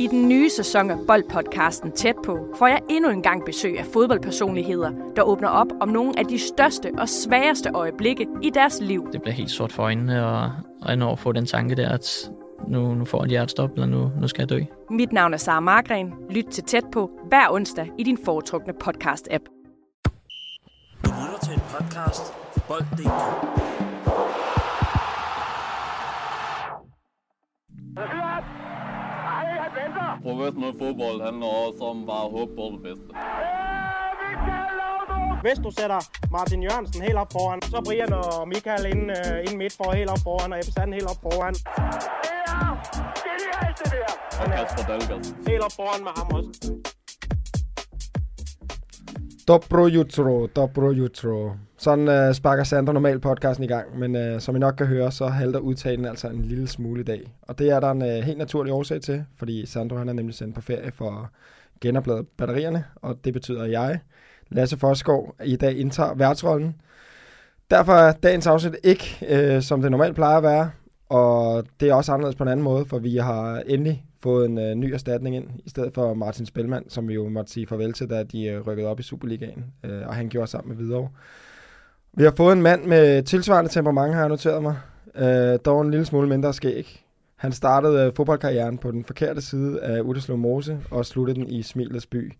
I den nye sæson af Boldpodcasten Tæt på får jeg endnu en gang besøg af fodboldpersonligheder, der åbner op om nogle af de største og sværeste øjeblikke i deres liv. Det bliver helt sort for øjnene, og, og når få den tanke der, at nu, nu får jeg et hjertestop, eller nu, nu skal jeg dø. Mit navn er Sara Margren. Lyt til Tæt på hver onsdag i din foretrukne podcast-app. Du lytter til en podcast fra Bold.dk. Professionel fodbold handler også om bare at håbe på det bedste. Hvis du sætter Martin Jørgensen helt op foran, så Brian og Michael ind, uh, ind midt for helt op foran, og Ebbe Sand helt op foran. Og Kasper Dahlgaard. Helt op foran med ham også. Dobro jutro, dobro jutro. Sådan øh, sparker Sander normalt podcasten i gang, men øh, som I nok kan høre, så halter udtalen altså en lille smule i dag. Og det er der en øh, helt naturlig årsag til, fordi Sandro han er nemlig sendt på ferie for at genoplade batterierne, og det betyder, at jeg, Lasse Forskov, i dag indtager værtsrollen. Derfor er dagens afsnit ikke, øh, som det normalt plejer at være, og det er også anderledes på en anden måde, for vi har endelig fået en øh, ny erstatning ind, i stedet for Martin Spelman, som vi jo måtte sige farvel til, da de øh, rykkede op i Superligaen, øh, og han gjorde sammen med Hvidovre. Vi har fået en mand med tilsvarende temperament, har jeg noteret mig, øh, dog en lille smule mindre skæg. Han startede øh, fodboldkarrieren på den forkerte side af Udderslev Mose, og sluttede den i Smilets by.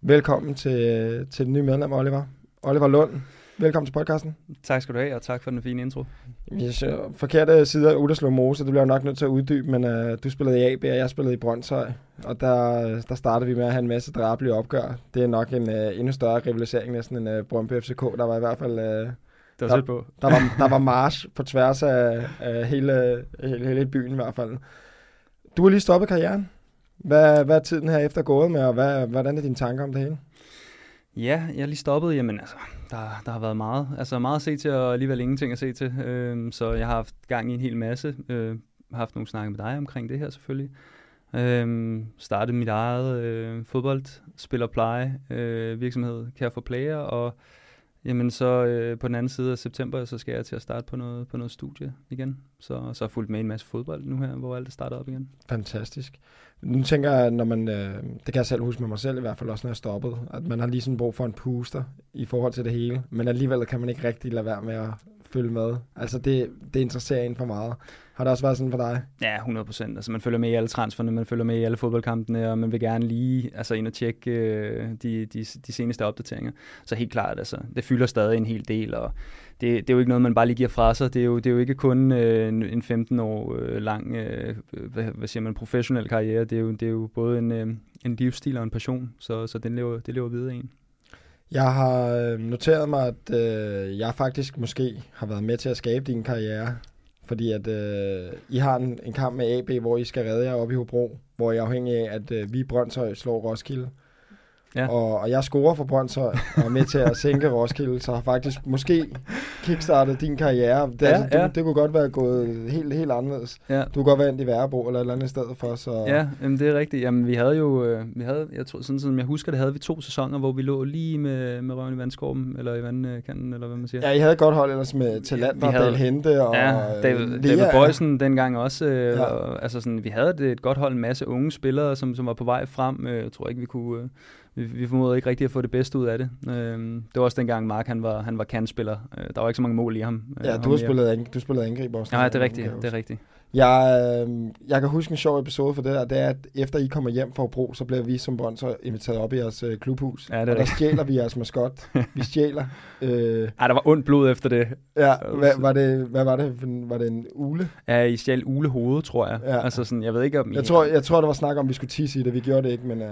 Velkommen til, øh, til den nye medlem, Oliver. Oliver Lund, velkommen til podcasten. Tak skal du have, og tak for den fine intro. Yes, øh, forkerte side af Udderslev Mose, det bliver jeg nok nødt til at uddybe, men øh, du spillede i AB, og jeg spillede i Brøndshøj, og der, der startede vi med at have en masse drabelige opgør. Det er nok en øh, endnu større rivalisering næsten end øh, Brøndby FCK. Der var i hvert fald... Øh, Det var der, på. der, var, der var march på tværs af, af hele, hele, hele byen i hvert fald. Du har lige stoppet karrieren. Hvad, hvad er tiden her efter gået med, og hvad, hvordan er dine tanker om det hele? Ja, jeg er lige stoppet. Jamen altså, der, der har været meget. Altså meget at se til, og alligevel ingenting at se til. Øhm, så jeg har haft gang i en hel masse. Øh, haft nogle snakke med dig omkring det her selvfølgelig. Øhm, startet mit eget øh, fodbold, spiller pleje, øh, virksomhed Care for Player, og jamen så øh, på den anden side af september, så skal jeg til at starte på noget, på noget studie igen. Så, så har jeg fulgt med en masse fodbold nu her, hvor alt er startet op igen. Fantastisk. Nu tænker jeg, når man, øh, det kan jeg selv huske med mig selv i hvert fald også, når jeg stoppede, at man har lige sådan brug for en puster i forhold til det hele, men alligevel kan man ikke rigtig lade være med at følge med. Altså det, det interesserer en for meget. Har det også været sådan for dig? Ja, 100 procent. Altså, man følger med i alle transferne, man følger med i alle fodboldkampene, og man vil gerne lige altså, ind og tjekke øh, de, de, de seneste opdateringer. Så helt klart, altså, det fylder stadig en hel del, og det, det er jo ikke noget, man bare lige giver fra sig. Det er jo, det er jo ikke kun øh, en, en 15 år øh, lang øh, hvad, hvad siger man, professionel karriere. Det er jo, det er jo både en, øh, en livsstil og en passion, så, så den lever, det lever videre en. Jeg har øh, noteret mig, at øh, jeg faktisk måske har været med til at skabe din karriere, fordi at øh, I har en, en kamp med AB, hvor I skal redde jer op i Hobro, hvor jeg er afhængig af, at øh, vi i Brøndshøj slår Roskilde. Ja. Og, og jeg scorer for Brøndshøj og er med til at sænke Roskilde, så har faktisk måske kickstartet din karriere. Det, Ja, altså, det, ja. det kunne godt være gået helt, helt anderledes. Ja. Du kunne godt være endt i Værebro eller et eller andet sted for, så Ja, jamen det er rigtigt. Jamen, vi havde jo, øh, vi havde, jeg tror, sådan som jeg husker det, havde vi to sæsoner, hvor vi lå lige med, med røven i vandskorben, eller i vandkanten, eller hvad man siger. ja, I havde godt hold ellers med Talander, Vi havde- Dale Hente og Ja, øh, David, Lea. David Boysen dengang også. Øh, Ja. ja. og, altså sådan, vi havde et, et godt hold, en masse unge spillere, som, som var på vej frem. Jeg tror ikke, vi kunne... Vi, vi formåede ikke rigtig at få det bedste ud af det. Øh, det var også dengang, Mark han var, han var kantspiller. Øh, der var ikke så mange mål i ham. Øh, Ja, du har spillet, ang- du spillede angriber også. Ja, det er rigtigt. jeg Det er rigtigt. Jeg, øh, jeg kan huske en sjov episode for det der, det er, at efter I kommer hjem fra Hobro, så bliver vi som Brøndshøj inviteret op i jeres øh, klubhus. Ja, det er og der stjæler vi jeres maskot. Vi stjæler. Øh, Ej, der var ondt blod efter det. ja, hvad, var det, hvad var det? Var det en ule? Ja, I stjal ulehoved, tror jeg. Ja. Altså sådan, jeg ved ikke om... Jeg I- tror, jeg tror, der var snak om, at vi skulle tisse i det. Vi gjorde det ikke, men, øh,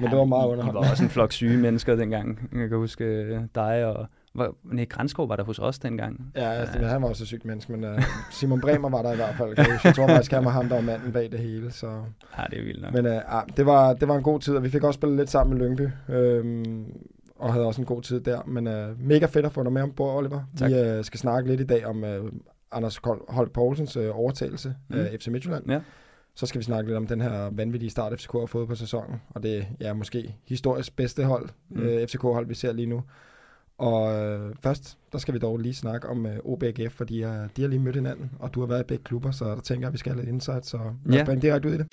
men det var meget underholdende. var også en flok syge mennesker dengang. Jeg kan huske øh, dig og... Var, nej, Grænskov var der hos os dengang. Ja, altså, han var også et sygt menneske, men uh, Simon Bremer var der i hvert fald. Jeg, tror faktisk, han var ham, der var manden bag det hele. Så. Ja, det er vildt nok. Men uh, det, var, det var en god tid, og vi fik også spillet lidt sammen med Lyngby. Øhm, og havde også en god tid der. Men uh, mega fedt at få dig med ombord, Oliver. Tak. Vi uh, skal snakke lidt i dag om uh, Anders Holt Poulsens uh, overtagelse Mm. af FC Midtjylland. Ja. Så skal vi snakke lidt om den her vanvittige start, FCK har fået på sæsonen, og det er ja, måske historisk bedste hold, mm. øh, FCK-hold, vi ser lige nu. Og øh, først, der skal vi dog lige snakke om øh, OBGF, fordi øh, de har lige mødt hinanden, og du har været i begge klubber, så der tænker jeg, at vi skal have lidt insight, så lad os ja. direkte ud i det.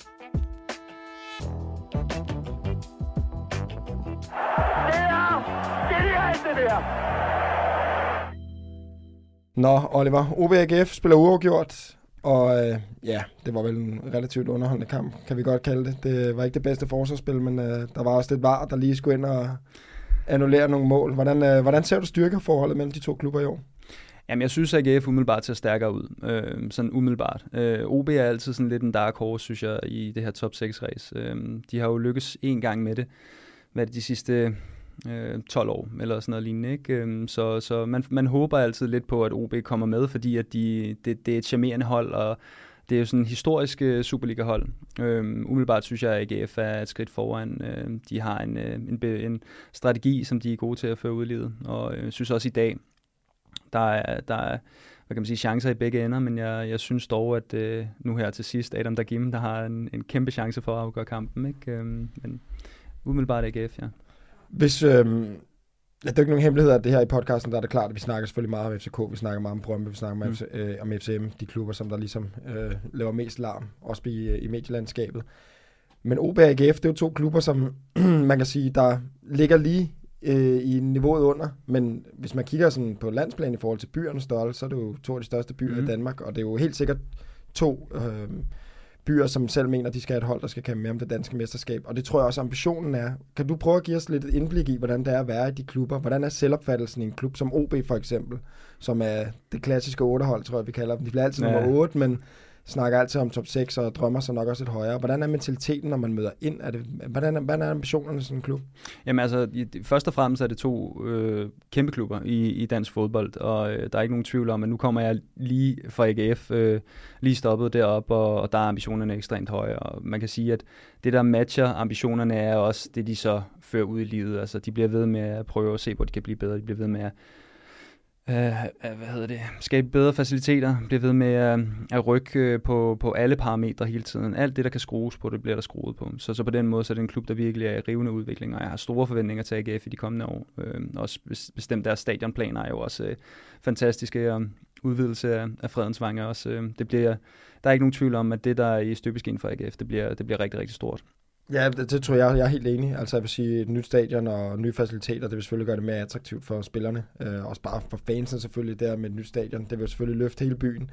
det der. Nå, Oliver, OBGF spiller uafgjort og øh, ja, det var vel en relativt underholdende kamp, kan vi godt kalde det. Det var ikke det bedste forsvarsspil, men øh, der var også lidt var, der lige skulle ind og annullere nogle mål. Hvordan, øh, hvordan ser du styrkeforholdet mellem de to klubber i år? Jamen, jeg synes, at AGF umiddelbart ser stærkere ud. Øh, sådan umiddelbart. Øh, OB er altid sådan lidt en dark horse, synes jeg, i det her top 6-race. Øh, de har jo lykkes en gang med det. Hvad er det de sidste øh, 12 år, eller sådan noget lignende. Ikke? Øh, så så man, man håber altid lidt på, at OB kommer med, fordi at de, det, det er et charmerende hold, og det er jo sådan en historisk Superliga-hold. Øhm, umiddelbart synes jeg, at AGF er et skridt foran. Øhm, de har en, øh, en, en strategi, som de er gode til at føre ud i livet. Og øh, jeg øh, synes også i dag, der er, der er hvad kan man sige, chancer i begge ender, men jeg, jeg synes dog, at øh, nu her til sidst, Adam Dagim, der har en, en kæmpe chance for at afgøre kampen. Ikke? Øhm, men umiddelbart AGF, ja. Hvis, øh, Ja, det er ikke nogen hemmelighed, at det her i podcasten, der er det klart, at vi snakker selvfølgelig meget om FCK, vi snakker meget om Brøndby, vi snakker mm. øh, om FCM, de klubber, som der ligesom øh, laver mest larm, også i, i medielandskabet. Men OB og AGF, det er jo to klubber, som man kan sige, der ligger lige øh, i niveauet under, men hvis man kigger sådan på landsplan i forhold til byernes størrelse, så er det jo to af de største byer mm. i Danmark, og det er jo helt sikkert to øh, byer, som selv mener, de skal have et hold, der skal kæmpe med om det danske mesterskab. Og det tror jeg også, ambitionen er. Kan du prøve at give os lidt et indblik i, hvordan det er at være i de klubber? Hvordan er selvopfattelsen i en klub som OB for eksempel, som er det klassiske 8-hold, tror jeg, vi kalder dem. De bliver altid ja. nummer 8, men snakker altid om top 6 og drømmer sig nok også lidt højere. Hvordan er mentaliteten, når man møder ind? Er det, hvordan, er, hvordan er ambitionerne i sådan en klub? Jamen altså, først og fremmest er det to øh, kæmpe klubber i, i dansk fodbold, og øh, der er ikke nogen tvivl om, at nu kommer jeg lige fra AGF, øh, lige stoppet derop, og, og der er ambitionerne ekstremt høje, og man kan sige, at det der matcher ambitionerne er også det, de så fører ud i livet. Altså, de bliver ved med at prøve at se, hvor de kan blive bedre, de bliver ved med at Øh, øh, hvad hedder det, skabe bedre faciliteter, bliver ved med at, at rykke øh, på, på alle parametre hele tiden. Alt det, der kan skrues på, det bliver der skruet på. Så, så på den måde så er det en klub, der virkelig er i rivende udvikling, og jeg har store forventninger til AGF i de kommende år. Øh, også bestemt deres stadionplaner er jo også øh, fantastiske, og udvidelse af, af Fredensvang er også. Øh, det bliver, der er ikke nogen tvivl om, at det, der er i støbeskeen for AGF, det bliver, det bliver rigtig, rigtig stort. Ja, det, det tror jeg, jeg er helt enig. Altså jeg vil sige, et nyt stadion og nye faciliteter, det vil selvfølgelig gøre det mere attraktivt for spillerne. Øh, også bare for fansen selvfølgelig, der med et nyt stadion. Det vil selvfølgelig løfte hele byen.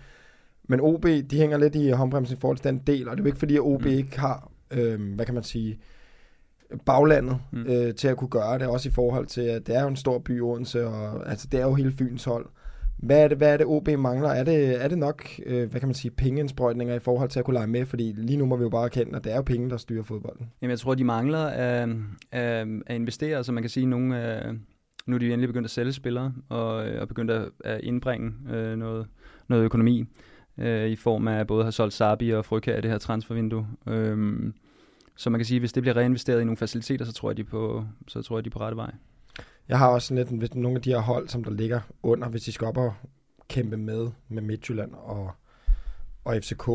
Men OB, de hænger lidt i håndbremsen i forhold til den del, og det er jo ikke fordi, at OB mm. ikke har, øh, hvad kan man sige, baglandet mm. øh, til at kunne gøre det, også i forhold til, at det er jo en stor by, Odense, og altså, det er jo hele Fyns hold. Hvad er det, hvad er det OB mangler? Er det, er det nok, øh, hvad kan man sige, pengeindsprøjtninger i forhold til at kunne lege med? Fordi lige nu må vi jo bare erkende, at det er jo penge, der styrer fodbolden. Jamen, jeg tror, de mangler at, at, at investere. Altså man kan sige, nogle, øh, nu er de endelig begyndt at sælge spillere, og, øh, og begyndt at indbringe øh, noget, noget økonomi øh, i form af både at have solgt Sabi og Frygge af det her transfervindue. Øh, så man kan sige, at hvis det bliver reinvesteret i nogle faciliteter, så tror jeg, de på, så tror jeg, de er på rette vej. Jeg har også lidt, hvis nogle af de her hold, som der ligger under, hvis de skal op og kæmpe med med Midtjylland og, og FCK,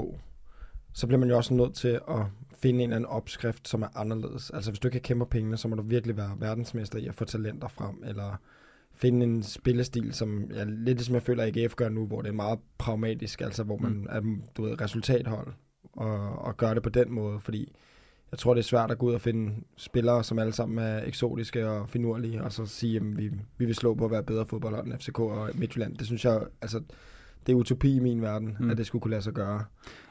så bliver man jo også nødt til at finde en eller anden opskrift, som er anderledes. Altså hvis du ikke kan kæmpe pengene, så må du virkelig være verdensmester i at få talenter frem, eller finde en spillestil, som ja, lidt som jeg føler, at AGF gør nu, hvor det er meget pragmatisk, altså hvor man mm. er du ved, resultathold, og, og gør det på den måde, fordi jeg tror, det er svært at gå ud og finde spillere, som alle sammen er eksotiske og finurlige, og så sige, at vi, vi vil slå på at være bedre fodboldhold end FCK og Midtjylland. Det synes jeg, altså, det er utopi i min verden, mm. at det skulle kunne lade sig gøre.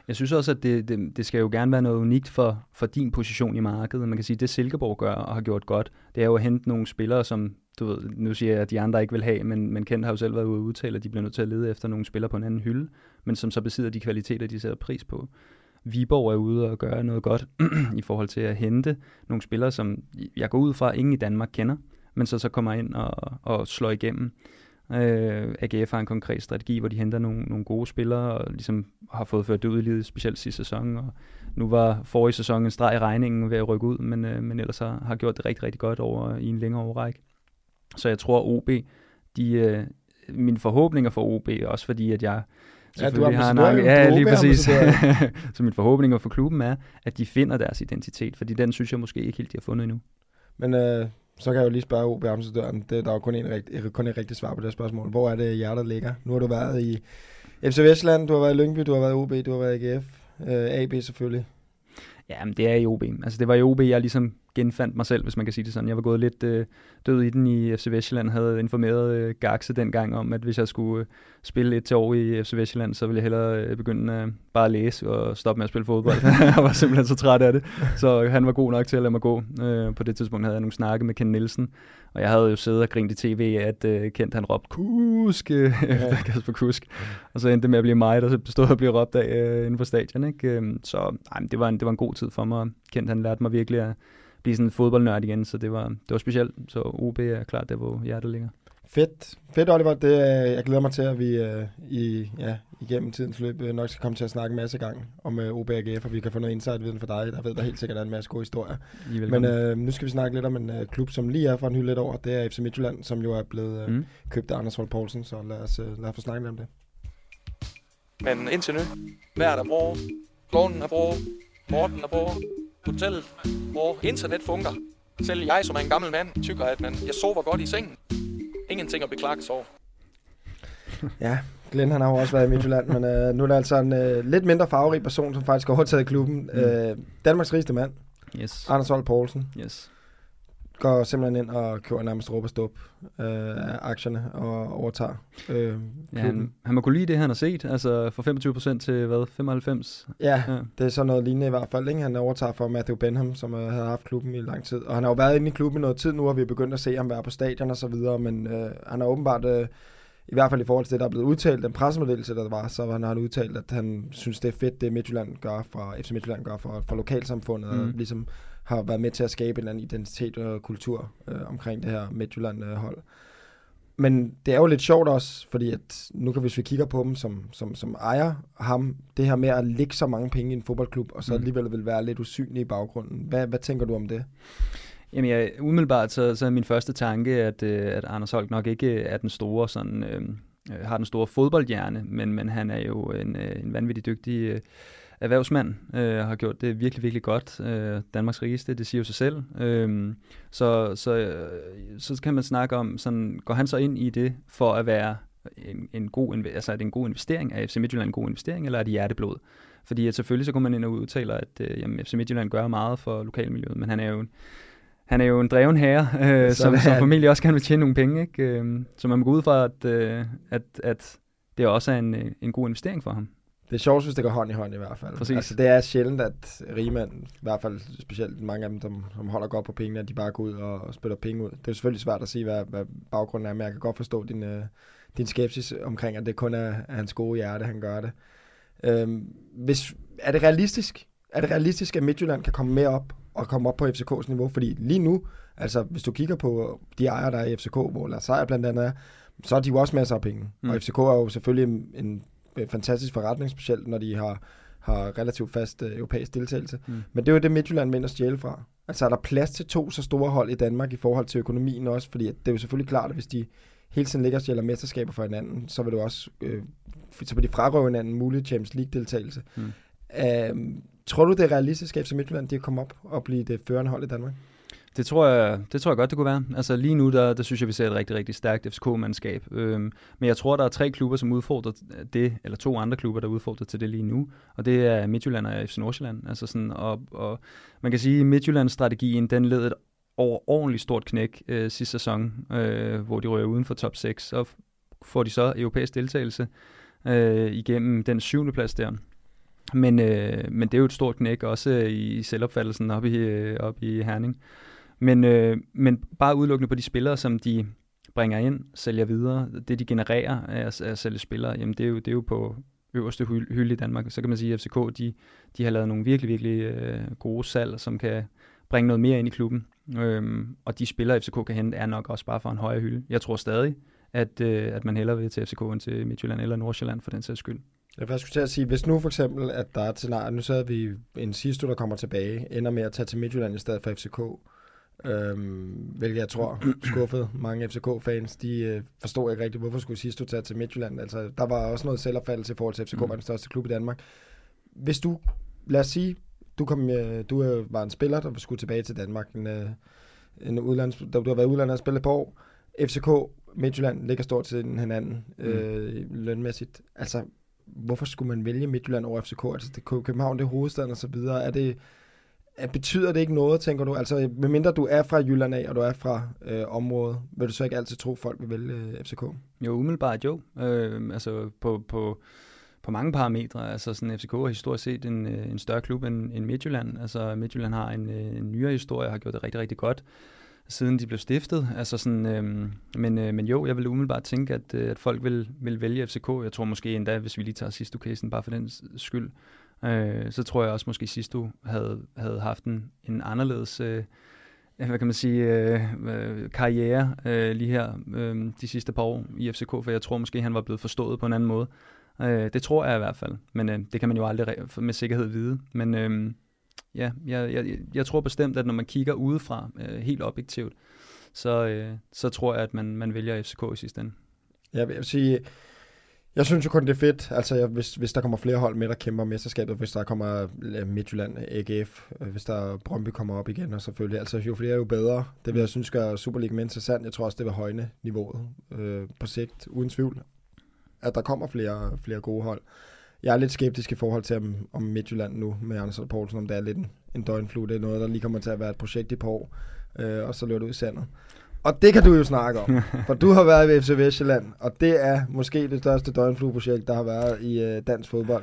Jeg synes også, at det, det, det skal jo gerne være noget unikt for, for din position i markedet. Man kan sige, at det Silkeborg gør og har gjort godt, det er jo at hente nogle spillere, som du ved, nu siger jeg, at de andre ikke vil have, men, men Kent har jo selv været ude og udtale, at de bliver nødt til at lede efter nogle spillere på en anden hylde, men som så besidder de kvaliteter, de sætter pris på. Viborg er ude og gøre noget godt i forhold til at hente nogle spillere, som jeg går ud fra, ingen i Danmark kender, men så så kommer ind og, og slår igennem. Øh, AGF har en konkret strategi, hvor de henter nogle, nogle gode spillere, og ligesom har fået ført det ud i livet, specielt sidste sæson, og nu var forrige sæson en streg i regningen ved at rykke ud, men, øh, men ellers har, har gjort det rigtig, rigtig godt over i en længere overrække. Så jeg tror, OB, de, øh, mine forhåbninger for OB, også fordi, at jeg Ja, du har en anke. Ja, lige præcis. så min forhåbning for klubben er, at de finder deres identitet, fordi den synes jeg måske ikke helt, de har fundet endnu. Men øh, så kan jeg jo lige spørge OB ambassadøren. Det, der er jo kun, en rigt, kun et rigtigt svar på det spørgsmål. Hvor er det hjertet ligger? Nu har du været i FC Vestland, du har været i Lyngby, du har været i OB, du har været i AGF, øh, AB selvfølgelig. Ja, men det er i OB. Altså det var i OB, jeg ligesom genfandt mig selv, hvis man kan sige det sådan. Jeg var gået lidt øh, død i den i FC Vestjylland, havde informeret øh, Gaxe dengang om, at hvis jeg skulle øh, spille et til år i FC Vestjylland, så ville jeg hellere øh, begynde øh, bare at læse og stoppe med at spille fodbold. jeg var simpelthen så træt af det. Så han var god nok til at lade mig gå. Øh, på det tidspunkt havde jeg nogle snakke med Ken Nielsen, og jeg havde jo siddet og grint i tv, at øh, Kent han råbte kusk øh, efter Kasper Kusk. Og så endte det med at blive mig, der stod og blev råbt af øh, inden for stadion. Ikke? Øh, så nej, det, var en, det var en god tid for mig. Kent han lærte mig virkelig at blive sådan en fodboldnørd igen, så det var, det var specielt. Så OB er klart der, hvor hjertet ligger. Fedt. Fedt, Oliver. Det, øh, jeg glæder mig til, at vi uh, i, ja, igennem tidens løb uh, nok skal komme til at snakke en masse gang om uh, OB og AGF, og vi kan få noget insight-viden for dig. Der ved der helt sikkert er en masse gode historier. Men uh, nu skal vi snakke lidt om en uh, klub, som lige er for en hylde lidt over. Det er FC Midtjylland, som jo er blevet uh, mm. købt af Anders Holt Poulsen, så lad os, uh, lad os få snakket om det. Men indtil nu, vejret er bra, gården er bra, Morten er bra, hotellet hvor internet fungerer. Selv jeg, som er en gammel mand, tykker, at man, jeg sover godt i sengen. Ingenting at beklage sig over. Ja, Glenn han har jo også været i Midtjylland, men øh, nu er der altså en øh, lidt mindre farverig person, som faktisk har overtaget klubben. Mm. Øh, Danmarks rigeste mand, yes. Anders Holt Poulsen. Yes går simpelthen ind og køber nærmest råb og stop øh, af aktierne og overtager øh, ja, han, han må kunne lide det, han har set. Altså for 25% til hvad? 95? Ja, ja, det er sådan noget lignende i hvert fald. Ikke? Han overtager for Matthew Benham, som øh, havde haft klubben i lang tid. Og han har jo været inde i klubben i noget tid nu, og vi er begyndt at se ham være på stadion og så videre. Men øh, han har åbenbart... Øh, i hvert fald i forhold til det, der er blevet udtalt, den pressemeddelelse, der var, så han har han udtalt, at han synes, det er fedt, det Midtjylland gør for, FC Midtjylland gør for, for lokalsamfundet, mm. og ligesom har været med til at skabe en eller anden identitet og kultur øh, omkring det her Midtjylland-hold. Men det er jo lidt sjovt også, fordi at nu kan hvis vi kigger på dem som, som, som ejer ham, det her med at lægge så mange penge i en fodboldklub, og så mm. alligevel vil være lidt usynlig i baggrunden. Hvad, hvad tænker du om det? Jamen, jeg, umiddelbart så, så er min første tanke, at, øh, at Anders Holk nok ikke er den store sådan, øh, øh har den store fodboldhjerne, men, men han er jo en, øh, en vanvittig dygtig øh, erhvervsmand, øh, har gjort det virkelig, virkelig godt. Øh, Danmarks rigeste, det siger jo sig selv. Øh, så, så, øh, så kan man snakke om, sådan, går han så ind i det for at være en, en god, altså er det en god investering? Er FC Midtjylland en god investering, eller er det hjerteblod? Fordi at selvfølgelig så går man ind og udtaler, at øh, jamen, FC Midtjylland gør meget for lokalmiljøet, men han er jo en, han er jo en dreven herre, øh, som, som formentlig også gerne vil tjene nogle penge. Ikke? Øh, så man må gå ud fra, at, øh, at, at det også er en, øh, en god investering for ham. Det er sjovt, hvis det går hånd i hånd i hvert fald. Præcis. Altså, det er sjældent, at rigmænd, i hvert fald specielt mange af dem, som, som holder godt på pengene, at de bare går ud og, og spiller penge ud. Det er selvfølgelig svært at sige, hvad, hvad baggrunden er, men jeg kan godt forstå din, uh, din skepsis omkring, at det kun er, er hans gode hjerte, han gør det. Øhm, hvis, er det realistisk? Er det realistisk, at Midtjylland kan komme med op og komme op på FCK's niveau? Fordi lige nu, altså hvis du kigger på de ejere, der er i FCK, hvor Lars Seier blandt andet er, så er de jo også masser af penge. Mm. Og FCK er jo selvfølgelig en, en Øh, fantastisk forretning, specielt når de har, har relativt fast øh, europæisk deltagelse. Mm. Men det er jo det, Midtjylland vinder stjæle fra. Altså er der plads til to så store hold i Danmark i forhold til økonomien også? Fordi det er jo selvfølgelig klart, at hvis de hele tiden ligger og stjæler mesterskaber for hinanden, så vil du også øh, så vil de frarøve hinanden mulig Champions League-deltagelse. Mm. Øh, tror du, det er realistisk, at FC Midtjylland de kommer op og blive det førende hold i Danmark? Det tror, jeg, det tror jeg godt, det kunne være. Altså lige nu, der, der synes jeg, vi ser et rigtig, rigtig stærkt FCK-mandskab. Øhm, men jeg tror, der er tre klubber, som udfordrer det, eller to andre klubber, der udfordrer til det lige nu. Og det er Midtjylland og FC Nordsjælland. Altså sådan, og, og man kan sige, at Midtjylland-strategien, den led et overordentligt stort knæk øh, sidste sæson, øh, hvor de rører uden for top 6. Så får de så europæisk deltagelse øh, igennem den syvende plads der. Men, øh, men det er jo et stort knæk også i selvopfattelsen op i, øh, op i Herning. Men, øh, men bare udelukkende på de spillere, som de bringer ind, sælger videre, det de genererer af at, at sælge spillere, jamen det er jo, det er jo på øverste hylde i Danmark. Så kan man sige, at FCK de, de har lavet nogle virkelig, virkelig øh, gode salg, som kan bringe noget mere ind i klubben. Øhm, og de spillere, FCK kan hente, er nok også bare for en højere hylde. Jeg tror stadig, at, øh, at man hellere vil til FCK end til Midtjylland eller Nordsjælland for den sags skyld. Jeg vil skulle til at sige, hvis nu for eksempel, at der er et scenarie, nu så vi en sidste, der kommer tilbage, ender med at tage til Midtjylland i stedet for FCK, Øhm, hvilket jeg tror skuffede mange FCK-fans. De øh, forstod ikke rigtigt, hvorfor skulle sidst du tage til Midtjylland. Altså, der var også noget selvopfattelse i forhold til, at FCK mm. var den største klub i Danmark. Hvis du, lad os sige, du, kom, øh, du øh, var en spiller, der skulle tilbage til Danmark, en, øh, en udlands, der, du har været udlandet og spillet på år. FCK, Midtjylland ligger stort til hinanden mm. øh, lønmæssigt. Altså, hvorfor skulle man vælge Midtjylland over FCK? Altså, det, København, det er hovedstaden og så videre. Er det, Betyder det ikke noget, tænker du? Altså, øh, medmindre du er fra Jylland af, og du er fra øh, området, vil du så ikke altid tro, folk vil vælge øh, FCK? Jo, umiddelbart jo. Øh, altså på, på, på mange parametre. Altså sådan FCK er historisk set en, øh, en større klub end, end Midtjylland. Altså Midtjylland har en, øh, en nyere historie og har gjort det rigtig, rigtig godt siden de blev stiftet. Altså sådan, øh, men, øh, men jo, jeg vil umiddelbart tænke, at, øh, at folk vil, vil vælge FCK. Jeg tror måske endda, hvis vi lige tager sidste casen bare for den skyld, øh, så tror jeg også måske sidst du havde, havde haft en, en anderledes øh, hvad kan man sige, øh, øh, karriere øh, lige her øh, de sidste par år i FCK, for jeg tror måske, han var blevet forstået på en anden måde. Øh, det tror jeg i hvert fald, men øh, det kan man jo aldrig med sikkerhed vide. Men øh, ja, jeg, jeg, jeg tror bestemt, at når man kigger udefra, øh, helt objektivt, så, øh, så tror jeg, at man, man vælger FCK i sidste ende. Jeg vil sige, jeg synes jo kun, det er fedt, altså jeg, hvis, hvis der kommer flere hold med, der kæmper mesterskabet, hvis der kommer Midtjylland, AGF, øh, hvis der Brøndby kommer op igen, og selvfølgelig, altså jo flere jo bedre. Det vil jeg mm. synes gør Superliga mere interessant. Jeg tror også, det vil højne niveauet øh, på sigt, uden tvivl, at der kommer flere, flere gode hold. Jeg er lidt skeptisk i forhold til, om, om Midtjylland nu med Anders Poulsen, om det er lidt en, en døgnflue. Det er noget, der lige kommer til at være et projekt i på år, øh, og så løber det ud i sandet. Og det kan du jo snakke om, for du har været i FC Vestjylland, og det er måske det største døgnflueprojekt, der har været i øh, dansk fodbold.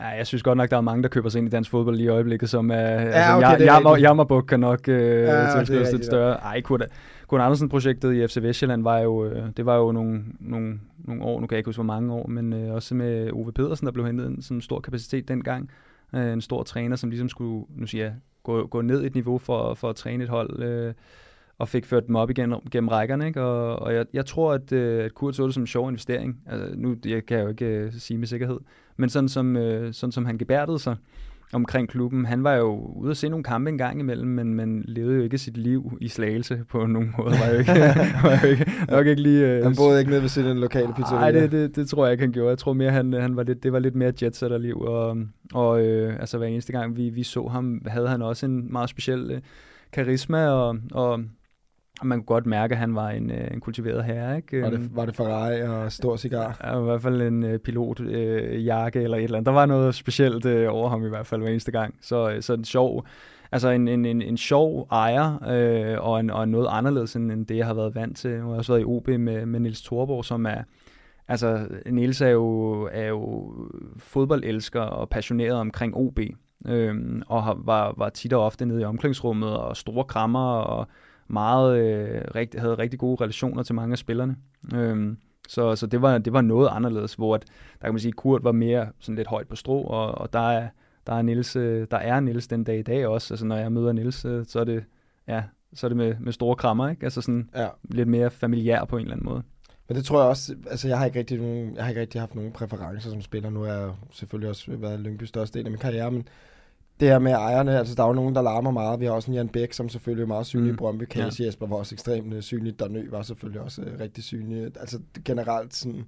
Ja, jeg synes godt nok, der er mange, der køber sig ind i dansk fodbold lige i øjeblikket, som er... Ja, altså, okay, jeg, Jammerbuk kan nok øh, ja, tilskrives lidt større. Ej, Kurt, Kurt Andersen-projektet i FC Vestjylland var jo, øh, det var jo nogle, nogle, nogle år, nu kan jeg ikke huske, hvor mange år, men øh, også med Ove Pedersen, der blev hentet en sådan stor kapacitet dengang. Øh, en stor træner, som ligesom skulle, nu siger jeg, gå, gå ned et niveau for, for at træne et hold. Øh, og fik ført dem op igen gennem rækkerne. Ikke? Og, og jeg, jeg tror, at, øh, at Kurt så det som en sjov investering. Altså, nu jeg kan jeg jo ikke uh, sige med sikkerhed. Men sådan som, uh, sådan som han gebærdede sig omkring klubben, han var jo ude at se nogle kampe en gang imellem, men man levede jo ikke sit liv i slagelse på nogen måde. Var jo ikke, var jo ikke, nok ikke lige, uh, han boede ikke nede ved sin lokale pizzeria. Nej, det, det, det, tror jeg ikke, han gjorde. Jeg tror mere, han, han var lidt, det var lidt mere jetsetter-liv. Og, og øh, altså, hver eneste gang vi, vi så ham, havde han også en meget speciel øh, karisma, og, og og man kunne godt mærke, at han var en, øh, en kultiveret herre. Ikke? Var det, var det Ferrari og stor cigar? Ja, i hvert fald en uh, pilotjakke uh, eller et eller andet. Der var noget specielt uh, over ham i hvert fald hver eneste gang. Så, uh, så en sjov, altså en, en, en, en sjov ejer, uh, og, en, og noget anderledes end, end det, jeg har været vant til. Jeg har også været i OB med, med Nils Thorborg, som er, altså Nils er jo, er jo fodboldelsker og passioneret omkring OB. Øhm, og har, var, var tit og ofte nede i omklædningsrummet og store krammer og meget, øh, rigt, havde rigtig gode relationer til mange af spillerne. Øhm, så, så det, var, det var noget anderledes, hvor at, der kan man sige, Kurt var mere sådan lidt højt på strå, og, og der, er, der, er Niels, øh, der er Niels den dag i dag også. Altså når jeg møder Niels, øh, så er det, ja, så er det med, med store krammer, ikke? Altså sådan ja. lidt mere familiær på en eller anden måde. Men det tror jeg også, altså jeg har ikke rigtig, nogen, jeg har ikke rigtig haft nogen præferencer som spiller. Nu har jeg selvfølgelig også været Lyngby største del af min karriere, men det her med ejerne, altså der er jo nogen, der larmer meget. Vi har også en Jan Bæk, som selvfølgelig er meget synlig mm. i Brøndby. Casey ja. Jesper var også ekstremt uh, synlig. Darnø var selvfølgelig også uh, rigtig synlig. Altså generelt sådan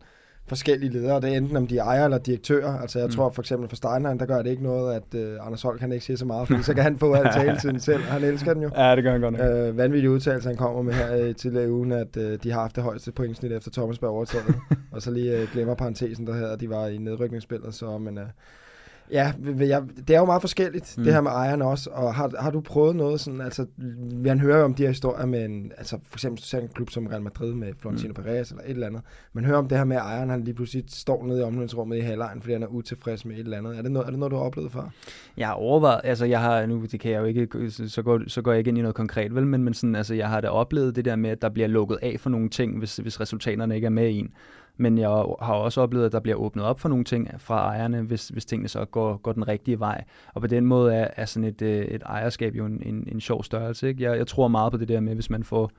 forskellige ledere. Det er enten om de er ejere eller direktører. Altså jeg mm. tror for eksempel for Steinlein, der gør det ikke noget, at uh, Anders Holk kan ikke sige så meget, fordi så kan han få alt taletiden selv. Han elsker den jo. Ja, det gør han godt nok. Uh, vanvittig udtalelse, han kommer med her uh, til ugen, at uh, de har haft det højeste pointsnit efter Thomas Berg overtaget. og så lige uh, glemmer parentesen, der hedder, at de var i nedrykningsspillet. Så, men, uh, Ja, jeg, det er jo meget forskelligt, mm. det her med ejerne også. Og har, har du prøvet noget sådan, altså, man hører jo om de her historier med en, altså for eksempel så en klub som Real Madrid med Florentino mm. Perez eller et eller andet. Man hører om det her med, at ejeren han lige pludselig står nede i omklædningsrummet i halvlejen, fordi han er utilfreds med et eller andet. Er det noget, er det noget du har oplevet før? Jeg har overvejet, altså jeg har, nu det kan jeg jo ikke, så går, så går jeg ikke ind i noget konkret, vel, men, men sådan, altså jeg har da oplevet det der med, at der bliver lukket af for nogle ting, hvis, hvis resultaterne ikke er med i en. Men jeg har også oplevet, at der bliver åbnet op for nogle ting fra ejerne, hvis, hvis tingene så går, går den rigtige vej. Og på den måde er, er sådan et, øh, et ejerskab jo en, en, en sjov størrelse. Ikke? Jeg, jeg tror meget på det der med, hvis man får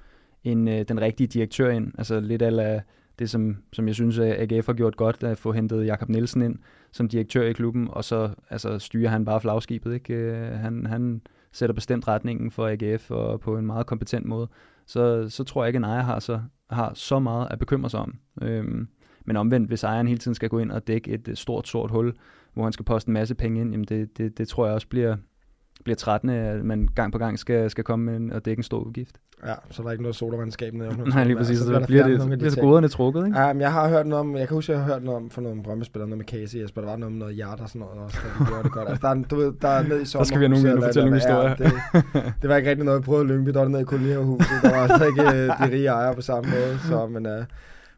en, øh, den rigtige direktør ind, altså lidt af det, som, som jeg synes, øh, at AGF har gjort godt, at få hentet Jakob Nielsen ind som direktør i klubben, og så altså, styrer han bare flagskibet. Ikke? Han, han sætter bestemt retningen for AGF og på en meget kompetent måde. Så, så tror jeg ikke, at en ejer har så, har så meget at bekymre sig om. Øhm, men omvendt, hvis ejeren hele tiden skal gå ind og dække et øh, stort sort hul, hvor han skal poste en masse penge ind, jamen det, det, det tror jeg også bliver, bliver trættende, at man gang på gang skal, skal komme med en, og dække en stor udgift. Ja, så er der ikke noget sodavandskab nede. under Nej, lige præcis. så Så, bliver så der bliver det, de bliver så ting. goderne trukket, ikke? Ja, men jeg har hørt noget om, jeg kan huske, jeg har hørt noget om for nogle Brøndby-spillere, noget med Casey Jesper, der var noget med noget hjerte og sådan noget også, der de gjorde det godt. Altså, der, er, du ved, der er ned i sommer. skal vi have nogen ind og fortælle nogle Ja, det, det, var ikke rigtig noget, jeg prøvede i Lyngby, der var nede i kolonihavehuset, der var altså ikke øh, de rige ejere på samme måde, så men uh,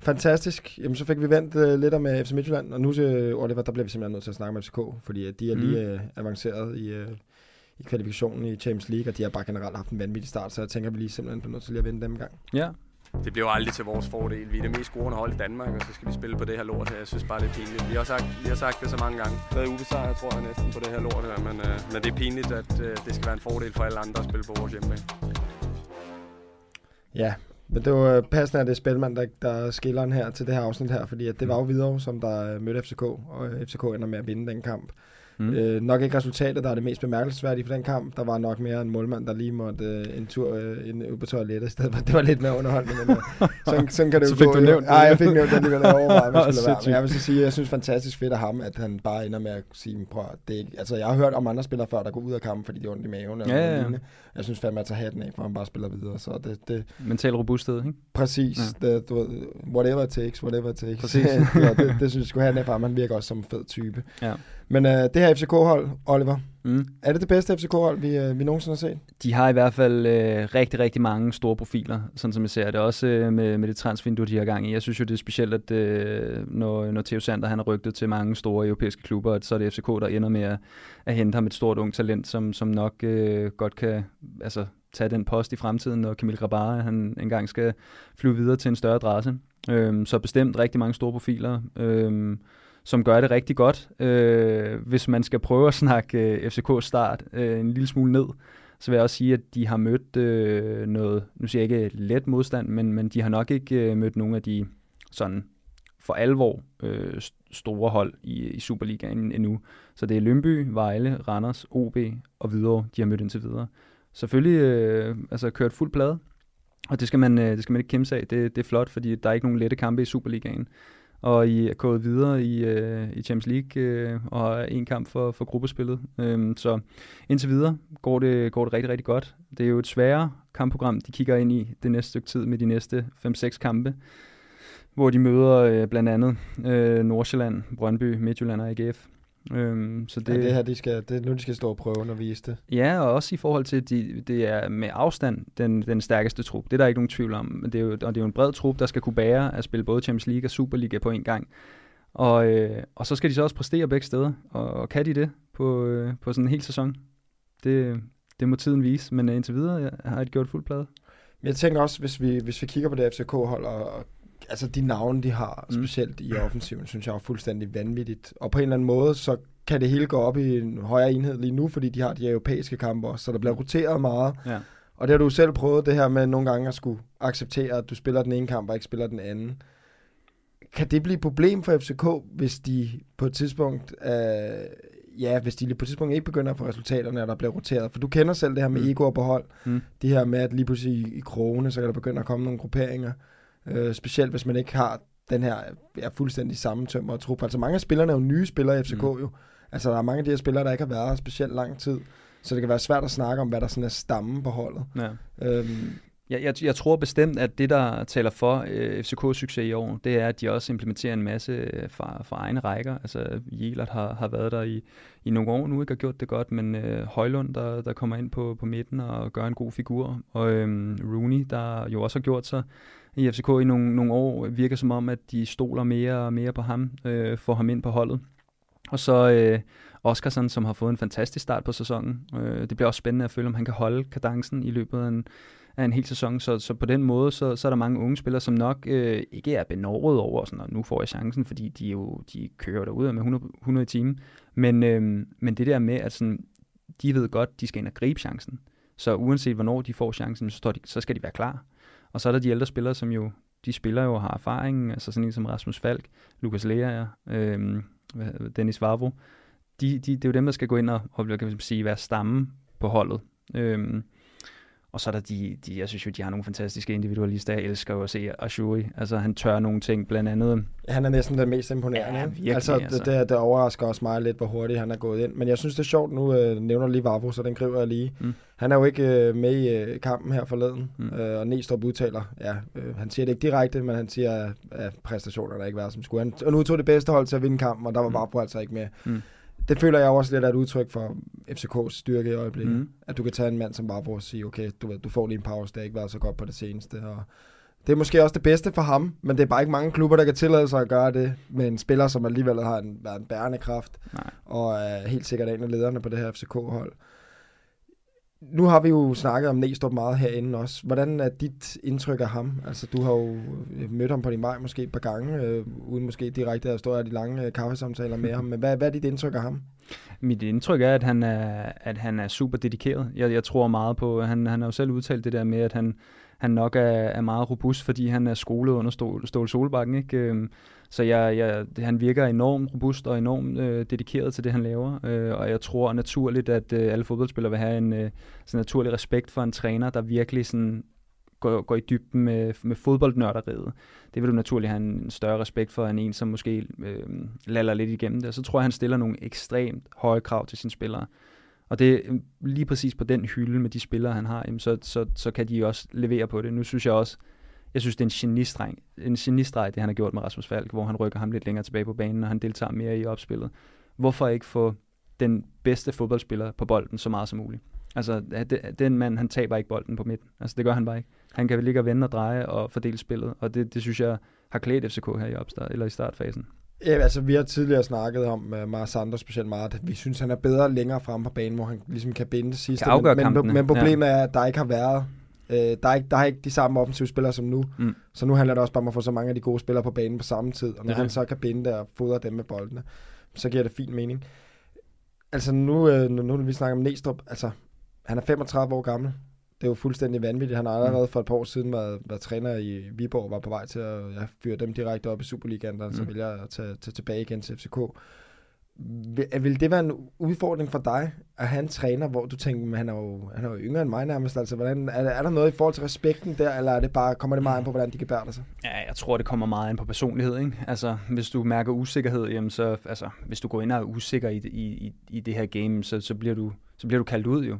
fantastisk. Jamen, så fik vi vendt uh, lidt om uh, FC Midtjylland, og nu til Oliver, der bliver vi simpelthen nødt til at snakke med FCK, fordi uh, de er lige uh, avanceret i, uh, i kvalifikationen i Champions League, og de har bare generelt haft en vanvittig start, så jeg tænker, at vi lige simpelthen bliver nødt til lige at vinde dem en gang. Ja. Det bliver jo aldrig til vores fordel. Vi er det mest scorende hold i Danmark, og så skal vi spille på det her lort her. Jeg synes bare, det er pinligt. Vi har sagt, vi har sagt det så mange gange. Der er ubesejret, tror jeg næsten, på det her lort her. Men, øh, men det er pinligt, at øh, det skal være en fordel for alle andre at spille på vores hjemmebane. Ja, men det var passende, at det er Spelman, der, der skiller den her til det her afsnit her, fordi at det var jo videre, som der øh, mødte FCK, og FCK ender med at vinde den kamp. Mm. Øh, nok ikke resultatet, der er det mest bemærkelsesværdige for den kamp. Der var nok mere en målmand, der lige måtte øh, en tur øh, en, ud på toilettet. i stedet for- Det var lidt mere underholdende, men øh, sådan, sådan kan det Så jo fik gå. du nævnt. Nej, jeg fik nævnt det alligevel. Jeg overvejede, skulle være. Sindssygt. Men jeg vil så sige, jeg synes fantastisk fedt af ham, at han bare ender med at sige, prøv, det er ikke, altså jeg har hørt om andre spillere før, der går ud af kampen, fordi de har ondt i maven. Eller Ja, ja, ja. lignende. Jeg synes fandme at tage hatten af, for han bare spiller videre. Så det, det, Mental robusthed, ikke? Præcis. Ja. Det, du whatever it takes, whatever it takes. Præcis. ja, det, det, synes jeg skulle have fra. Han virker også som en fed type. Ja. Men uh, det her FCK-hold, Oliver, Mm. er det det bedste FCK-hold, vi, uh, vi nogensinde har set? De har i hvert fald øh, rigtig, rigtig mange store profiler, sådan som jeg ser det. Også øh, med, med det transfervindue, de har gang i. Jeg synes jo, det er specielt, at øh, når, når Theo Sander han har rygtet til mange store europæiske klubber, at så er det FCK, der ender med at, at hente ham et stort ung talent, som, som nok øh, godt kan altså, tage den post i fremtiden, når Kamil Grabara han engang skal flyve videre til en større adresse. Øhm, så bestemt rigtig mange store profiler, øhm, som gør det rigtig godt. Øh, hvis man skal prøve at snakke øh, FCK's start øh, en lille smule ned, så vil jeg også sige, at de har mødt øh, noget, nu siger jeg ikke let modstand, men, men de har nok ikke øh, mødt nogle af de sådan for alvor øh, st- store hold i, i Superligaen endnu. Så det er Lønby, Vejle, Randers, OB og Hvidovre, de har mødt indtil videre. Selvfølgelig øh, altså kørt fuld plade, og det skal man, øh, det skal man ikke kæmpe sig af. Det, det er flot, fordi der er ikke nogen lette kampe i Superligaen. Og I er gået videre i, øh, i Champions League øh, og er en kamp for, for gruppespillet. Øhm, så indtil videre går det, går det rigtig, rigtig godt. Det er jo et sværere kampprogram, de kigger ind i det næste stykke tid med de næste 5-6 kampe, hvor de møder øh, blandt andet øh, Nordsjælland, Brøndby, Midtjylland og AGF. Øhm, så Det, ja, det her, de skal, det er nu, de skal stå og prøve og vise det. Ja, og også i forhold til, at de, det er med afstand den, den stærkeste trup. Det er der ikke nogen tvivl om. Men det er jo, og det er jo en bred trup, der skal kunne bære at spille både Champions League og Superliga på en gang. Og, øh, og så skal de så også præstere begge steder. Og, og kan de det på, øh, på sådan en hel sæson? Det, det må tiden vise, men øh, indtil videre ja, har de gjort fuld plade. Men jeg tænker også, hvis vi, hvis vi kigger på det FCK-hold, og, og altså de navne, de har, Mm. specielt i offensiven, synes jeg er fuldstændig vanvittigt. Og på en eller anden måde, så kan det hele gå op i en højere enhed lige nu, fordi de har de europæiske kampe også, så der bliver roteret meget. Ja. Og det har du selv prøvet, det her med nogle gange at skulle acceptere, at du spiller den ene kamp og ikke spiller den anden. Kan det blive et problem for FCK, hvis de på et tidspunkt, øh, ja, hvis de på et tidspunkt ikke begynder at få resultaterne, når der bliver roteret? For du kender selv det her med Mm. egoer på hold. Mm. Det her med, at lige pludselig i, i krogene, så kan der begynde at komme nogle grupperinger. Øh, specielt hvis man ikke har den her ja, fuldstændig sammentømrede trup. Altså mange af spillerne er jo nye spillere i FCK Mm. jo. Altså der er mange af de her spillere, der ikke har været her specielt lang tid. Så det kan være svært at snakke om, hvad der sådan er stammen på holdet. Ja. Øhm, Jeg, jeg, jeg tror bestemt, at det, der taler for øh, FCK's succes i år, det er, at de også implementerer en masse øh, fra, fra egne rækker. Altså, Jelert har, har været der i, i nogle år nu, ikke har gjort det godt, men øh, Højlund, der, der kommer ind på, på midten og gør en god figur, og øh, Rooney, der jo også har gjort sig i FCK i nogle, nogle år, øh, virker som om, at de stoler mere og mere på ham, øh, får ham ind på holdet. Og så øh, Oskarsson, som har fået en fantastisk start på sæsonen. Øh, det bliver også spændende at føle, om han kan holde kadencen i løbet af en, af en hel sæson. Så, så på den måde, så, så er der mange unge spillere, som nok øh, ikke er benåret over, sådan, og nu får jeg chancen, fordi de jo de kører derude med 100, 100 i timen. Men, øh, men det der med, at sådan, de ved godt, de skal ind og gribe chancen. Så uanset hvornår de får chancen, så, står de, så skal de være klar. Og så er der de ældre spillere, som jo, de spiller jo og har erfaring, altså sådan en som Rasmus Falk, Lukas Lea, øh, Dennis Vavro. De, de, det er jo dem, der skal gå ind og, og kan man sige, være stammen på holdet. Øh, og så er der de, de, jeg synes jo, de har nogle fantastiske individualister. Jeg elsker jo at se Ashuri. Altså, han tør nogle ting, blandt andet. Han er næsten den mest imponerende. Ja, virkelig, altså, altså. Det, det, det, overrasker også mig lidt, hvor hurtigt han er gået ind. Men jeg synes, det er sjovt, nu øh, nævner lige Vavro, så den griber jeg lige. Mm. Han er jo ikke øh, med i øh, kampen her forleden, Mm. øh, og Næstrup udtaler, ja, øh, han siger det ikke direkte, men han siger, at, at præstationerne ikke været som skulle. Han, og nu tog det bedste hold til at vinde kampen, og der var Mm. Vavro altså ikke med. Mm. Det føler jeg også lidt er et udtryk for FCK's styrke i øjeblikket. Mm. At du kan tage en mand som Vavro og sige, okay, du, du får lige en pause, det har ikke været så godt på det seneste, og det er måske også det bedste for ham, men det er bare ikke mange klubber, der kan tillade sig at gøre det med en spiller, som alligevel har en, været en bærende kraft, Nej. og er helt sikkert en af lederne på det her FCK-hold. Nu har vi jo snakket om Næstrup meget herinde også. Hvordan er dit indtryk af ham? Altså, du har jo øh, mødt ham på din vej måske et par gange, øh, uden måske direkte at stå af de lange øh, kaffesamtaler med ham. Men hvad, hvad er dit indtryk af ham? Mit indtryk er, at han er, at han er super dedikeret. Jeg, jeg tror meget på, han, han har jo selv udtalt det der med, at han, han nok er, er meget robust, fordi han er skolet under Stål, Stål Solbakken. Ikke? Øhm, Så jeg, jeg, han virker enormt robust og enormt øh, dedikeret til det, han laver. Øh, og jeg tror naturligt, at øh, alle fodboldspillere vil have en øh, sådan naturlig respekt for en træner, der virkelig sådan går, går i dybden med, med fodboldnørderiet. Det vil du naturligt have en større respekt for, end en, som måske øh, laller lidt igennem det. Så tror jeg, han stiller nogle ekstremt høje krav til sine spillere. Og det øhm, lige præcis på den hylde med de spillere, han har, jamen så, så, så kan de også levere på det. Nu synes jeg også, jeg synes, det er en genistreg, en genistreg, det han har gjort med Rasmus Falk, hvor han rykker ham lidt længere tilbage på banen, og han deltager mere i opspillet. Hvorfor ikke få den bedste fodboldspiller på bolden så meget som muligt? Altså, den mand, han taber ikke bolden på midten. Altså, det gør han bare ikke. Han kan ligge og vende og dreje og fordele spillet, og det, det synes jeg har klædt FCK her i opstart, eller i startfasen. Ja, altså vi har tidligere snakket om uh, Mars Sanders specielt meget, at vi synes, han er bedre længere frem på banen, hvor han ligesom kan binde sidste. Kan men, men, kampene, men problemet ja. er, at der ikke har været øh, der, er ikke, der er ikke de samme offensive spillere som nu. Mm. Så nu handler det også bare om at få så mange af de gode spillere på banen på samme tid. Og når Ja. han så kan binde det og fodre dem med boldene, så giver det fin mening. Altså nu, øh, nu, nu vi snakker om Næstrup, altså han er 35 år gammel. Det er jo fuldstændig vanvittigt. Han har allerede for et par år siden været, været træner i Viborg var på vej til at ja, fyre dem direkte op i Superligaen, der mm. så Mm. vælger at tage, tage tilbage igen til FCK. Vil, vil det være en udfordring for dig at have en træner, hvor du tænker, men han er jo, han er jo yngre end mig nærmest, altså hvordan, er, er der noget i forhold til respekten der, eller er det bare, kommer det meget an på, hvordan de kan bære sig? Ja, jeg tror, det kommer meget an på personlighed. Ikke? Altså, hvis du mærker usikkerhed, jamen så, altså, hvis du går ind og er usikker i, i, i, i det her game, så, så, bliver du, så bliver du kaldt ud jo.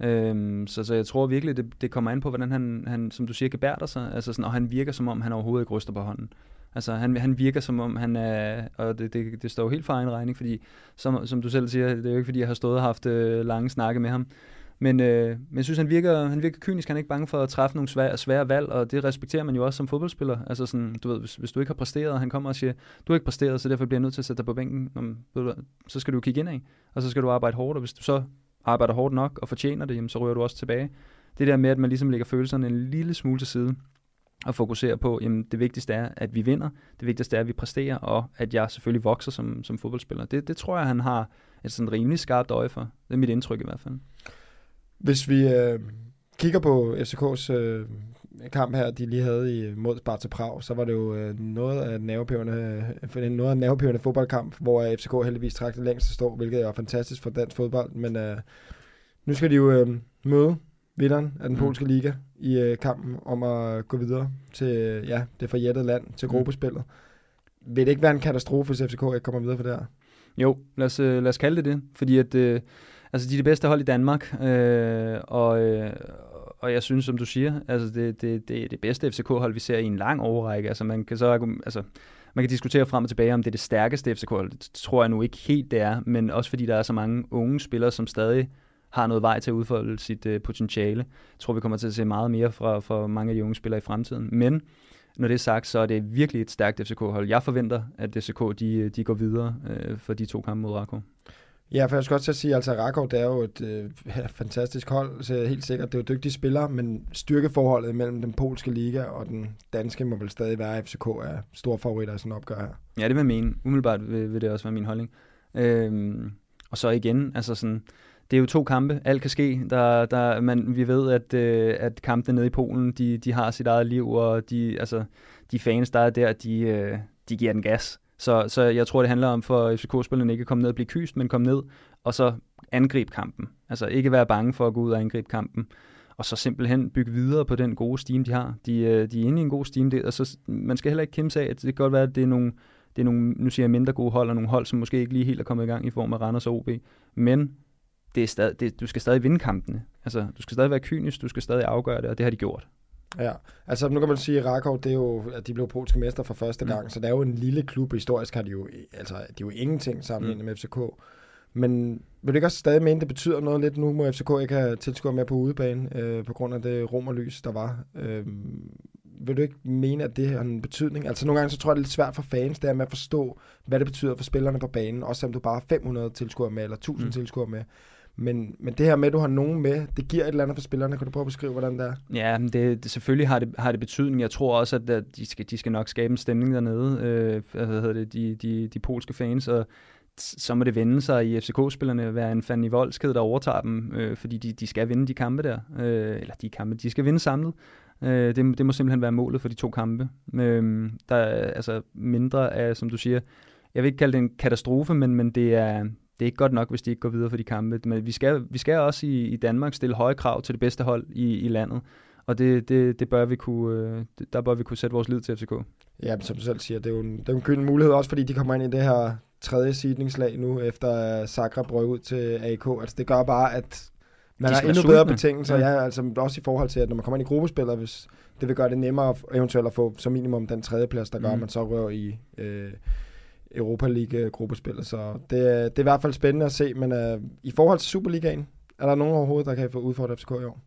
Øhm, så, så jeg tror virkelig, det, det kommer an på, hvordan han, han, som du siger, gebærder sig. Altså sådan, og han virker, som om han overhovedet ikke ryster på hånden. Altså, han, han virker som om, han er, og det, det, det står jo helt for egen regning, fordi, som, som du selv siger, det er jo ikke, fordi jeg har stået og haft øh, lange snakke med ham. Men, øh, men jeg synes, han virker, han virker kynisk, han er ikke bange for at træffe nogle svære, svære valg, og det respekterer man jo også som fodboldspiller. Altså sådan, du ved, hvis, hvis du ikke har præsteret, og han kommer og siger, du har ikke præsteret, så derfor bliver jeg nødt til at sætte dig på bænken, om, ved du, så skal du kigge ind og så skal du arbejde hårdt, og hvis du så arbejder hårdt nok og fortjener det, jamen, så rører du også tilbage. Det der med, at man ligesom lægger følelserne en lille smule til side, og fokuserer på, jamen det vigtigste er, at vi vinder, det vigtigste er, at vi præsterer, og at jeg selvfølgelig vokser som, som fodboldspiller. Det, det tror jeg, han har et sådan rimelig skarpt øje for. Det er mit indtryk i hvert fald. Hvis vi øh, kigger på FCK's øh, kamp her, de lige havde i, mod Sparta Prag, så var det jo øh, noget af det er noget af en nervepirrende fodboldkamp, hvor øh, FCK heldigvis trak det længst at stå, hvilket er fantastisk for dansk fodbold, men øh, nu skal de jo øh, møde vinderen af den Mm. polske liga i øh, kampen om at gå videre til øh, ja, det forjættede land, til Mm. gruppespillet. Vil det ikke være en katastrofe, hvis FCK ikke kommer videre for det her? Jo, lad os, øh, lad os kalde det det, fordi at, øh, altså de er det bedste hold i Danmark, øh, og, øh, og jeg synes, som du siger, altså det, det, det er det bedste FCK-hold, vi ser i en lang overrække. Altså man kan så altså, man kan diskutere frem og tilbage, om det er det stærkeste FCK-hold. Det tror jeg nu ikke helt, det er, men også fordi der er så mange unge spillere, som stadig har noget vej til at udfolde sit øh, potentiale. Jeg tror, vi kommer til at se meget mere fra, fra mange af de unge spillere i fremtiden. Men når det er sagt, så er det virkelig et stærkt FCK-hold. Jeg forventer, at FCK de, øh, de går videre øh, for de to kampe mod Rako. Ja, for jeg skal også sige, at altså, Rakov, det er jo et øh, fantastisk hold, så helt sikkert, det er jo dygtige spillere, men styrkeforholdet mellem den polske liga og den danske må vel stadig være, at FCK er store favoritter i sådan en opgør her. Ja, det vil jeg mene. Umiddelbart vil, vil det også være min holdning. Øhm, og så igen, altså sådan, det er jo to kampe, alt kan ske. Der, der, man, vi ved, at, øh, at kampene nede i Polen, de, de har sit eget liv, og de, altså, de fans, der er der, de, øh, de giver den gas. Så, så jeg tror, det handler om for FCK-spillerne ikke at komme ned og blive kyst, men komme ned og så angribe kampen. Altså ikke være bange for at gå ud og angribe kampen. og så simpelthen bygge videre på den gode steam, de har. De, øh, de er inde i en god steam, det, og så, man skal heller ikke kæmpe af, at det kan godt være, at det er nogle, det er nogle, nu siger jeg mindre gode hold, og nogle hold, som måske ikke lige helt er kommet i gang i form af Randers og OB, men det er stadig, det, du skal stadig vinde kampene. Altså, du skal stadig være kynisk, du skal stadig afgøre det, og det har de gjort. Ja, altså nu kan man sige, at Rakov, det er jo, at de blev polske mester for første gang, mm. så det er jo en lille klub. Historisk har de jo, altså, de er jo ingenting sammenlignet mm. med FCK. Men vil du ikke også stadig mene, det betyder noget lidt nu, må FCK ikke have tilskuere med på udebane, øh, på grund af det romerlys, der var? Øh, vil du ikke mene, at det har en betydning? Altså nogle gange, så tror jeg, det er lidt svært for fans, det er med at forstå, hvad det betyder for spillerne på banen, også selvom du bare har 500 tilskuere med, eller 1000 mm. tilskuere med. Men, men det her med, at du har nogen med, det giver et eller andet for spillerne. Kan du prøve at beskrive, hvordan det er? Ja, det, det, selvfølgelig har det, har det betydning. Jeg tror også, at de skal, de skal nok skabe en stemning dernede, øh, hvad hedder det, de, de, de polske fans, og så må det vende sig i FCK-spillerne være en fan i voldsked, der overtager dem, øh, fordi de, de skal vinde de kampe der. Øh, eller de kampe, de skal vinde samlet. Øh, det, det må simpelthen være målet for de to kampe. Øh, der er altså mindre af, som du siger, jeg vil ikke kalde det en katastrofe, men, men det, er, det er ikke godt nok, hvis de ikke går videre for de kampe. Men vi skal, vi skal også i, i Danmark stille høje krav til det bedste hold i, i landet. Og det, det, det bør vi kunne, øh, der bør vi kunne sætte vores lid til FCK. Ja, men som du selv siger, det er jo en, det er en gylden mulighed, også fordi de kommer ind i det her tredje seedningslag nu, efter Zagreb røg ud til AK. Altså det gør bare, at man har endnu bedre betingelser, ja. ja, altså også i forhold til, at når man kommer ind i gruppespillet, hvis det vil gøre det nemmere eventuelt at få som minimum den tredje plads, der gør, mm. at man så rører i øh, Europa League-gruppespillet. Så det, det er i hvert fald spændende at se, men øh, i forhold til Superligaen, er der nogen overhovedet, der kan få udfordret FCK i år?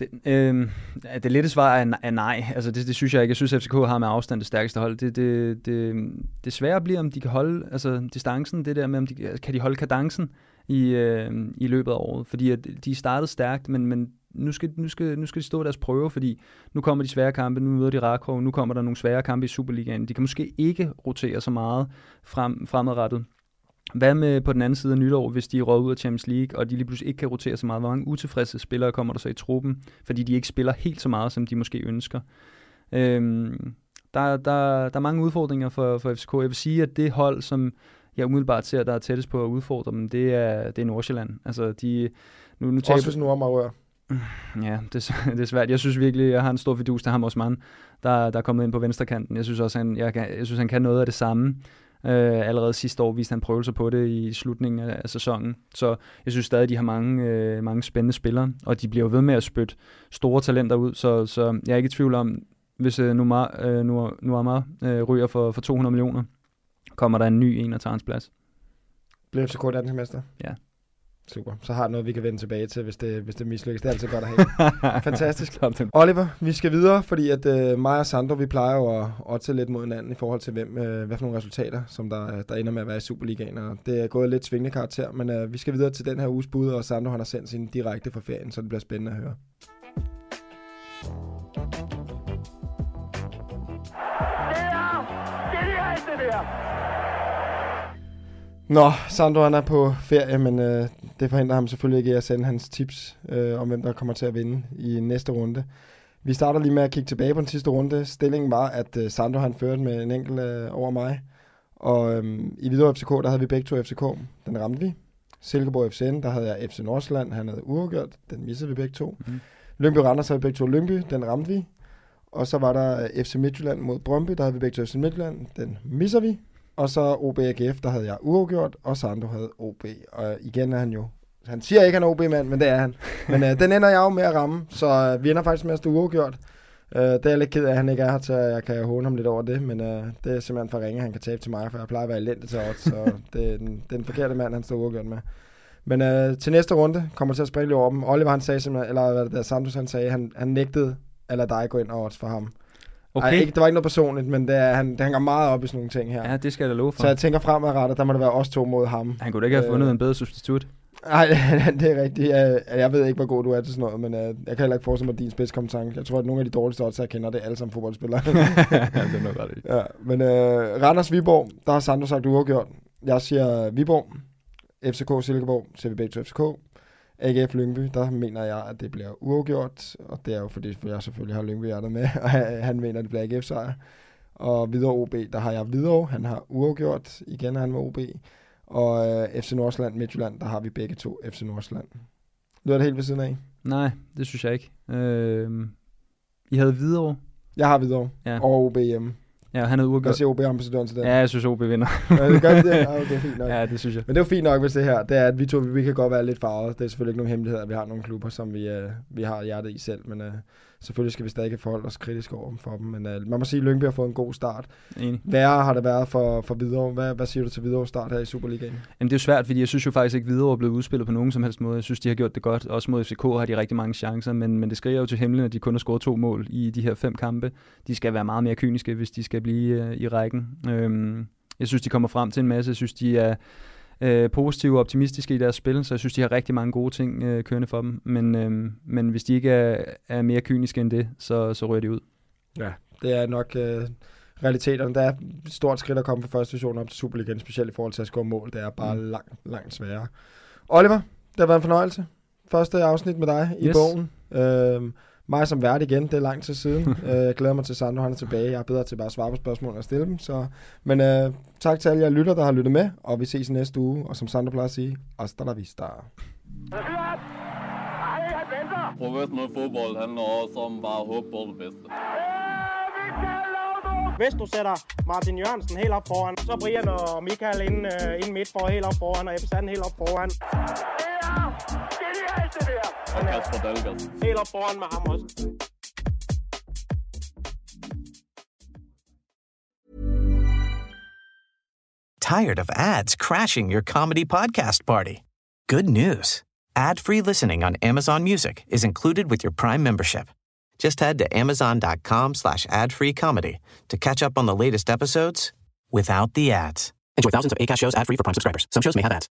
Det, øh, det lette svar er, er nej. Altså det, det synes jeg ikke. Jeg synes, at FCK har med afstand det stærkeste hold. Det, det, det, det svære bliver, om de kan holde altså, distancen. Det der med, om de, kan de holde kadencen i, øh, i løbet af året. Fordi at de startede stærkt, men, men nu skal, nu, skal, nu skal de stå deres prøve, fordi nu kommer de svære kampe, nu møder de Rakov, nu kommer der nogle svære kampe i Superligaen. De kan måske ikke rotere så meget frem, fremadrettet. Hvad med på den anden side af nytår, hvis de råder ud af Champions League, og de lige pludselig ikke kan rotere så meget? Hvor mange utilfredse spillere kommer der så i truppen, fordi de ikke spiller helt så meget, som de måske ønsker? Øhm, der, der, der er mange udfordringer for, for FCK. Jeg vil sige, at det hold, som jeg umiddelbart ser, der er tættest på at udfordre dem, det er, det er Nordsjælland. Altså, de, nu, nu taber... Også hvis Nordmark rører. Ja, det, det er svært. Jeg synes virkelig, jeg har en stor fidus til ham også, mand, der, der er kommet ind på venstrekanten. Jeg synes også, han, jeg, jeg synes, han kan noget af det samme. Øh, allerede sidste år viste han prøvelser på det i slutningen af, af sæsonen. Så jeg synes stadig, de har mange, øh, mange spændende spillere, og de bliver ved med at spytte store talenter ud. Så, så jeg er ikke i tvivl om, hvis øh, Nuamar, øh, Nuamar øh, ryger for, for 200 millioner, kommer der en ny en og tager hans plads. Bliver FCK dansk mester? Ja. Super. Så har noget, vi kan vende tilbage til, hvis det, hvis det mislykkes. Det er altid godt at have. Fantastisk. Oliver, vi skal videre, fordi at uh, mig og Sandro, vi plejer jo at otte lidt mod hinanden i forhold til, hvem, uh, hvad for nogle resultater, som der, der ender med at være i Superligaen. Og det er gået lidt svingende karakter, men uh, vi skal videre til den her uges bud, og Sandro han har sendt sin direkte fra ferien, så det bliver spændende at høre. Det er genialt, det der! Nå, Sandro han er på ferie, men øh, det forhindrer ham selvfølgelig ikke at sende hans tips øh, om, hvem der kommer til at vinde i næste runde. Vi starter lige med at kigge tilbage på den sidste runde. Stillingen var, at øh, Sandro han førte med en enkelt øh, over mig. Og øh, i Hvidovre FCK, der havde vi begge to FCK. Den ramte vi. Silkeborg FCN, der havde jeg FC Nordsjælland. Han havde uafgjort. Den missede vi begge to. Mm. Lyngby Randers havde vi begge to Lyngby. Den ramte vi. Og så var der øh, FC Midtjylland mod Brøndby. Der havde vi begge to FC Midtjylland. Den misser vi. Og så OB AGF, der havde jeg uafgjort, og Sando havde OB. Og igen er han jo... Han siger ikke, at han er OB-mand, men det er han. Men øh, den ender jeg jo med at ramme, så øh, vi ender faktisk med at stå uafgjort. Øh, det er jeg lidt ked af, at han ikke er her, så jeg kan håne ham lidt over det, men øh, det er simpelthen for ringe, han kan tabe til mig, for jeg plejer at være elendig til odds, så det er den, den forkerte mand, han står uafgjort med. Men øh, til næste runde kommer til at springe over dem. Oliver han sagde simpelthen, eller hvad det der, Santos han sagde, han, han nægtede, eller dig gå ind over odds for ham. Okay. Ej, ikke, det var ikke noget personligt, men det er, han, det hænger meget op i sådan nogle ting her. Ja, det skal jeg da love for. Så jeg tænker fremadrettet, der må det være os to mod ham. Han kunne da ikke have fundet øh, en bedre substitut. Nej, det er rigtigt. Jeg, jeg ved ikke, hvor god du er til sådan noget, men uh, jeg kan heller ikke forestille mig, din spidskompetence. Jeg tror, at nogle af de dårligste odds, jeg kender, det er alle sammen fodboldspillere. ja, det er nok ret ja, Men uh, Randers Viborg, der har Sandro sagt uafgjort. Jeg siger Viborg, FCK Silkeborg, ser vi begge til FCK. AGF Lyngby, der mener jeg, at det bliver uafgjort, og det er jo fordi, for jeg selvfølgelig har Lyngby hjertet med, og han mener, at det bliver AGF-sejr. Og videre OB, der har jeg videre, han har uafgjort, igen han med OB. Og øh, FC Nordsjælland, Midtjylland, der har vi begge to FC Nordsjælland. Du er det helt ved siden af. Nej, det synes jeg ikke. Øh, I havde Hvidovre. Jeg har videre. Ja. Og OB hjemme. Ja, han havde uafgjort. siger OB-ambassadøren til det? Ja, jeg synes, OB vinder. Ja, det gør det. Ja, okay, fint nok. Ja, det synes jeg. Men det er jo fint nok, hvis det her, det er, at vi to, vi kan godt være lidt farvet. Det er selvfølgelig ikke nogen hemmelighed, at vi har nogle klubber, som vi, uh, vi har hjertet i selv, men uh, selvfølgelig skal vi stadig forholde os kritisk over for dem. Men uh, man må sige, at Lyngby har fået en god start. Enig. Værre har det været for, for Hvidovre. Hvad, hvad siger du til Hvidovre start her i Superligaen? Jamen, det er jo svært, fordi jeg synes jo faktisk ikke, Hvidovre er blevet udspillet på nogen som helst måde. Jeg synes, de har gjort det godt. Også mod FCK har de rigtig mange chancer, men, men det skriger jo til himlen, at de kun har scoret to mål i de her fem kampe. De skal være meget mere kyniske, hvis de skal blive uh, i rækken. Øhm, jeg synes, de kommer frem til en masse. Jeg synes, de er øh, positive og optimistiske i deres spil, så jeg synes, de har rigtig mange gode ting øh, kørende for dem. Men, øh, men hvis de ikke er, er mere kyniske end det, så, så rører de ud. Ja, det er nok øh, realiteterne. Der er et stort skridt at komme fra første division op til Superligaen, specielt i forhold til at score mål. Det er bare mm. langt, langt sværere. Oliver, det har været en fornøjelse. Første afsnit med dig i Yes. bogen. Øh, mig som vært igen, det er lang tid siden. øh, jeg glæder mig til Sandro, han er tilbage. Jeg er bedre til bare at svare på spørgsmål og stille dem. Så. Men øh, tak til alle jer lytter, der har lyttet med, og vi ses næste uge. Og som Sandro plejer at sige, hasta la vista. Professionel fodbold handler også om bare at håbe på det bedste. Hvis du sætter Martin Jørgensen helt op foran, så Brian og Michael ind, uh, ind midt for helt op foran, og Ebbe Sand helt op foran. Kasper Dahlgaard. Foran med ham også. Tired of ads crashing your comedy podcast party? Good news. Ad-free listening on Amazon Music is included with your Prime membership. Just head to amazon.com slash ad-free comedy to catch up on the latest episodes without the ads. Enjoy thousands of ACAST shows ad-free for Prime subscribers. Some shows may have ads.